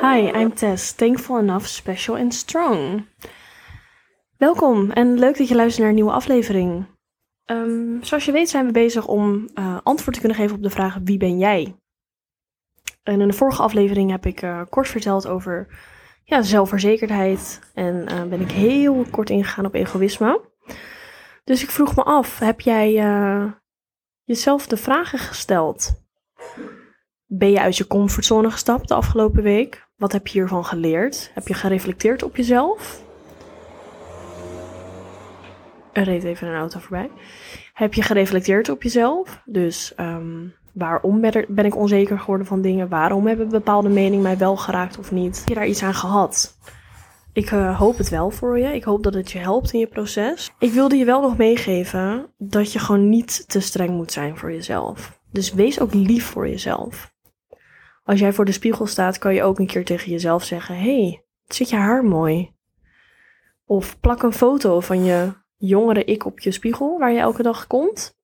Hi, I'm Tess, thankful enough, special and strong. Welkom en leuk dat je luistert naar een nieuwe aflevering. Ehm, zoals je weet zijn we bezig om uh, antwoord te kunnen geven op de vraag wie ben jij? En in de vorige aflevering heb ik uh, kort verteld over ja, zelfverzekerdheid en uh, ben ik heel kort ingegaan op egoïsme. Dus ik vroeg me af, heb jij jezelf de vragen gesteld? Ben je uit je comfortzone gestapt de afgelopen week? Wat heb je hiervan geleerd? Heb je gereflecteerd op jezelf? Er reed even een auto voorbij. Heb je gereflecteerd op jezelf? Dus um, waarom ben, ik onzeker geworden van dingen? Waarom hebben bepaalde meningen mij wel geraakt of niet? Heb je daar iets aan gehad? Ik uh, hoop het wel voor je. Ik hoop dat het je helpt in je proces. Ik wilde je wel nog meegeven dat je gewoon niet te streng moet zijn voor jezelf. Dus wees ook lief voor jezelf. Als jij voor de spiegel staat, kan je ook een keer tegen jezelf zeggen: hey, zit je haar mooi? Of plak een foto van je jongere ik op je spiegel waar je elke dag komt.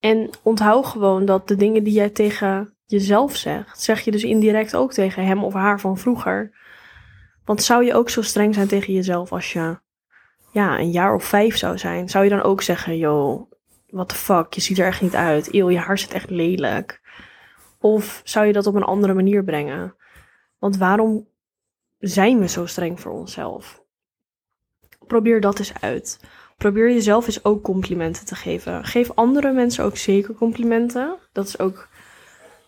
En onthoud gewoon dat de dingen die jij tegen jezelf zegt, zeg je dus indirect ook tegen hem of haar van vroeger. Want zou je ook zo streng zijn tegen jezelf als je ja, een jaar of vijf zou zijn? Zou je dan ook zeggen, yo, what the fuck, je ziet er echt niet uit. Eeuw, je haar zit echt lelijk. Of zou je dat op een andere manier brengen? Want waarom zijn we zo streng voor onszelf? Probeer dat eens uit. Probeer jezelf eens ook complimenten te geven. Geef andere mensen ook zeker complimenten. Dat is ook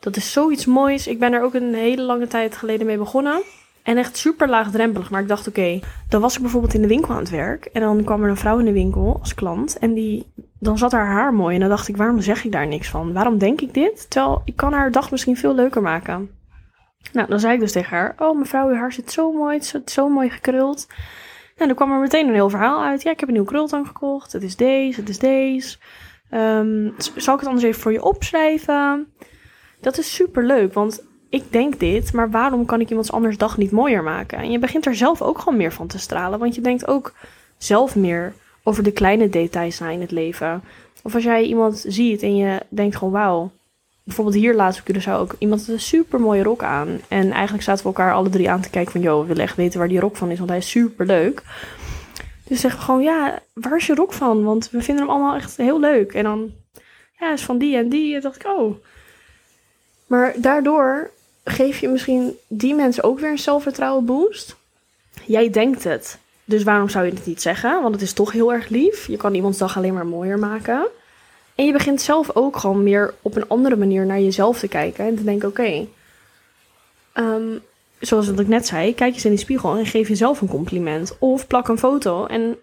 dat is zoiets moois. Ik ben er ook een hele lange tijd geleden mee begonnen. En echt super laagdrempelig. Maar ik dacht, oké, dan was ik bijvoorbeeld in de winkel aan het werk. En dan kwam er een vrouw in de winkel als klant. En die, dan zat haar haar mooi. En dan dacht ik, waarom zeg ik daar niks van? Waarom denk ik dit? Terwijl ik kan haar dag misschien veel leuker maken. Nou, dan zei ik dus tegen haar, oh mevrouw, uw haar zit zo mooi. Het zit zo mooi gekruld. En dan kwam er meteen een heel verhaal uit. Ja, ik heb een nieuw krultang gekocht. Het is deze, het is deze. Um, zal ik het anders even voor je opschrijven? Dat is super leuk, want ik denk dit, maar waarom kan ik iemands anders dag niet mooier maken? En je begint er zelf ook gewoon meer van te stralen, want je denkt ook zelf meer over de kleine details na in het leven. Of als jij iemand ziet en je denkt gewoon wauw. Bijvoorbeeld hier laatst op Curaçao ook iemand een super mooie rok aan. En eigenlijk zaten we elkaar alle drie aan te kijken van... joh, we willen echt weten waar die rok van is, want hij is super leuk. Dus zeggen we gewoon, ja, waar is je rok van? Want we vinden hem allemaal echt heel leuk. En dan, ja, is van die en die. En dacht ik, oh. Maar daardoor geef je misschien die mensen ook weer een zelfvertrouwen boost. Jij denkt het. Dus waarom zou je het niet zeggen? Want het is toch heel erg lief. Je kan iemands dag alleen maar mooier maken. En je begint zelf ook gewoon meer op een andere manier naar jezelf te kijken. En te denken, oké, um, zoals ik net zei, kijk eens in die spiegel en geef jezelf een compliment. Of plak een foto en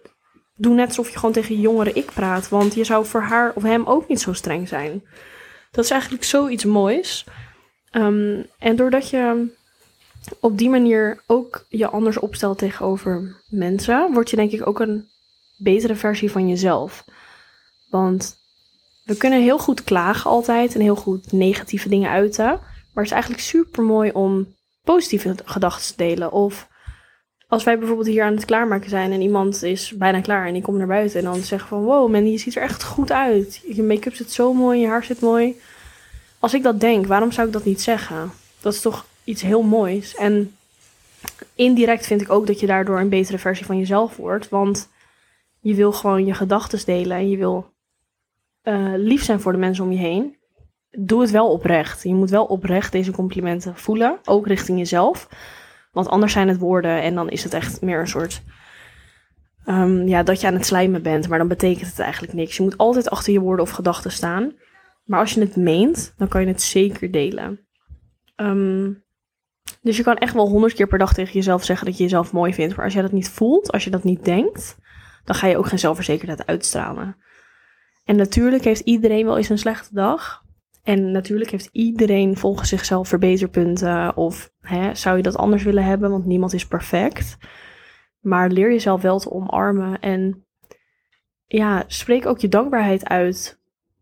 doe net alsof je gewoon tegen je jongere ik praat. Want je zou voor haar of hem ook niet zo streng zijn. Dat is eigenlijk zoiets moois. Um, en doordat je op die manier ook je anders opstelt tegenover mensen, word je denk ik ook een betere versie van jezelf. Want we kunnen heel goed klagen altijd en heel goed negatieve dingen uiten. Maar het is eigenlijk super mooi om positieve gedachten te delen. Of als wij bijvoorbeeld hier aan het klaarmaken zijn en iemand is bijna klaar en ik kom naar buiten en dan zeggen van wow man, je ziet er echt goed uit. Je make-up zit zo mooi, je haar zit mooi. Als ik dat denk, waarom zou ik dat niet zeggen? Dat is toch iets heel moois. En indirect vind ik ook dat je daardoor een betere versie van jezelf wordt. Want je wil gewoon je gedachten delen en je wil uh, lief zijn voor de mensen om je heen. Doe het wel oprecht. Je moet wel oprecht deze complimenten voelen, ook richting jezelf. Want anders zijn het woorden en dan is het echt meer een soort. Um, ja, dat je aan het slijmen bent, maar dan betekent het eigenlijk niks. Je moet altijd achter je woorden of gedachten staan. Maar als je het meent, dan kan je het zeker delen. Um, dus je kan echt wel honderd keer per dag tegen jezelf zeggen dat je jezelf mooi vindt. Maar als je dat niet voelt, als je dat niet denkt, dan ga je ook geen zelfverzekerdheid uitstralen. En natuurlijk heeft iedereen wel eens een slechte dag. En natuurlijk heeft iedereen volgens zichzelf verbeterpunten. Of hè, zou je dat anders willen hebben, want niemand is perfect. Maar leer jezelf wel te omarmen. En ja, spreek ook je dankbaarheid uit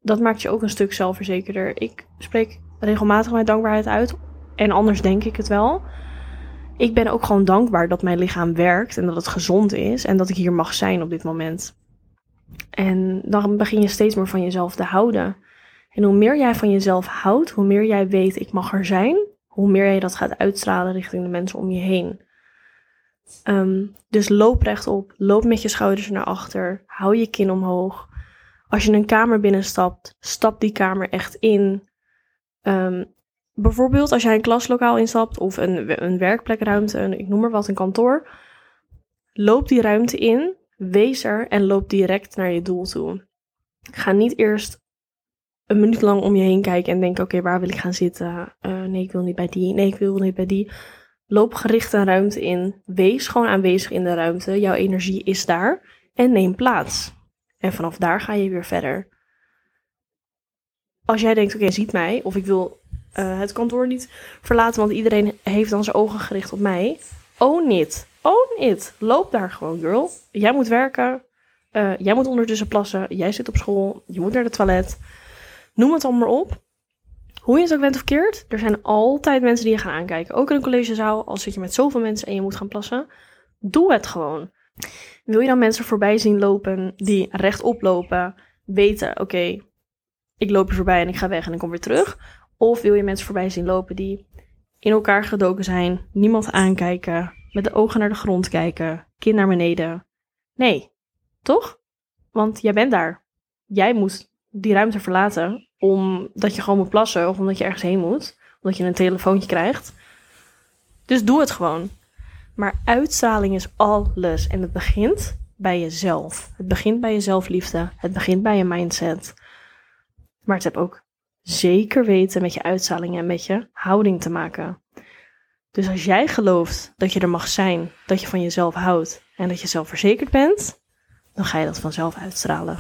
dat maakt je ook een stuk zelfverzekerder. Ik spreek regelmatig mijn dankbaarheid uit. En anders denk ik het wel. Ik ben ook gewoon dankbaar dat mijn lichaam werkt en dat het gezond is en dat ik hier mag zijn op dit moment. En dan begin je steeds meer van jezelf te houden. En hoe meer jij van jezelf houdt, hoe meer jij weet ik mag er zijn, hoe meer je dat gaat uitstralen richting de mensen om je heen. Ehm, dus loop rechtop, loop met je schouders naar achter, hou je kin omhoog. Als je een kamer binnenstapt, stap die kamer echt in. Ehm, bijvoorbeeld als jij een klaslokaal instapt of een, een werkplekruimte, een, ik noem maar wat, een kantoor. Loop die ruimte in, wees er en loop direct naar je doel toe. Ga niet eerst een minuut lang om je heen kijken en denken: oké, waar wil ik gaan zitten? Uh, nee, ik wil niet bij die. Nee, ik wil niet bij die. Loop gericht een ruimte in. Wees gewoon aanwezig in de ruimte. Jouw energie is daar. En neem plaats. En vanaf daar ga je weer verder. Als jij denkt: oké, ziet mij. Of ik wil uh, het kantoor niet verlaten, want iedereen heeft dan zijn ogen gericht op mij. Own it. Own it. Loop daar gewoon, girl. Jij moet werken. Uh, jij moet ondertussen plassen. Jij zit op school. Je moet naar de toilet. Noem het allemaal op. Hoe je het ook bent of keert, er zijn altijd mensen die je gaan aankijken. Ook in een collegezaal, als zit je met zoveel mensen en je moet gaan plassen. Doe het gewoon. Wil je dan mensen voorbij zien lopen die rechtop lopen, weten, oké, ik loop je voorbij en ik ga weg en ik kom weer terug? Of wil je mensen voorbij zien lopen die in elkaar gedoken zijn, niemand aankijken, met de ogen naar de grond kijken, kin naar beneden? Nee, toch? Want jij bent daar. Jij moet die ruimte verlaten omdat je gewoon moet plassen of omdat je ergens heen moet, omdat je een telefoontje krijgt. Dus doe het gewoon. Maar uitstraling is alles en het begint bij jezelf. Het begint bij je zelfliefde, het begint bij je mindset. Maar het heeft ook zeker weten met je uitstraling en met je houding te maken. Dus als jij gelooft dat je er mag zijn, dat je van jezelf houdt en dat je zelfverzekerd bent, dan ga je dat vanzelf uitstralen.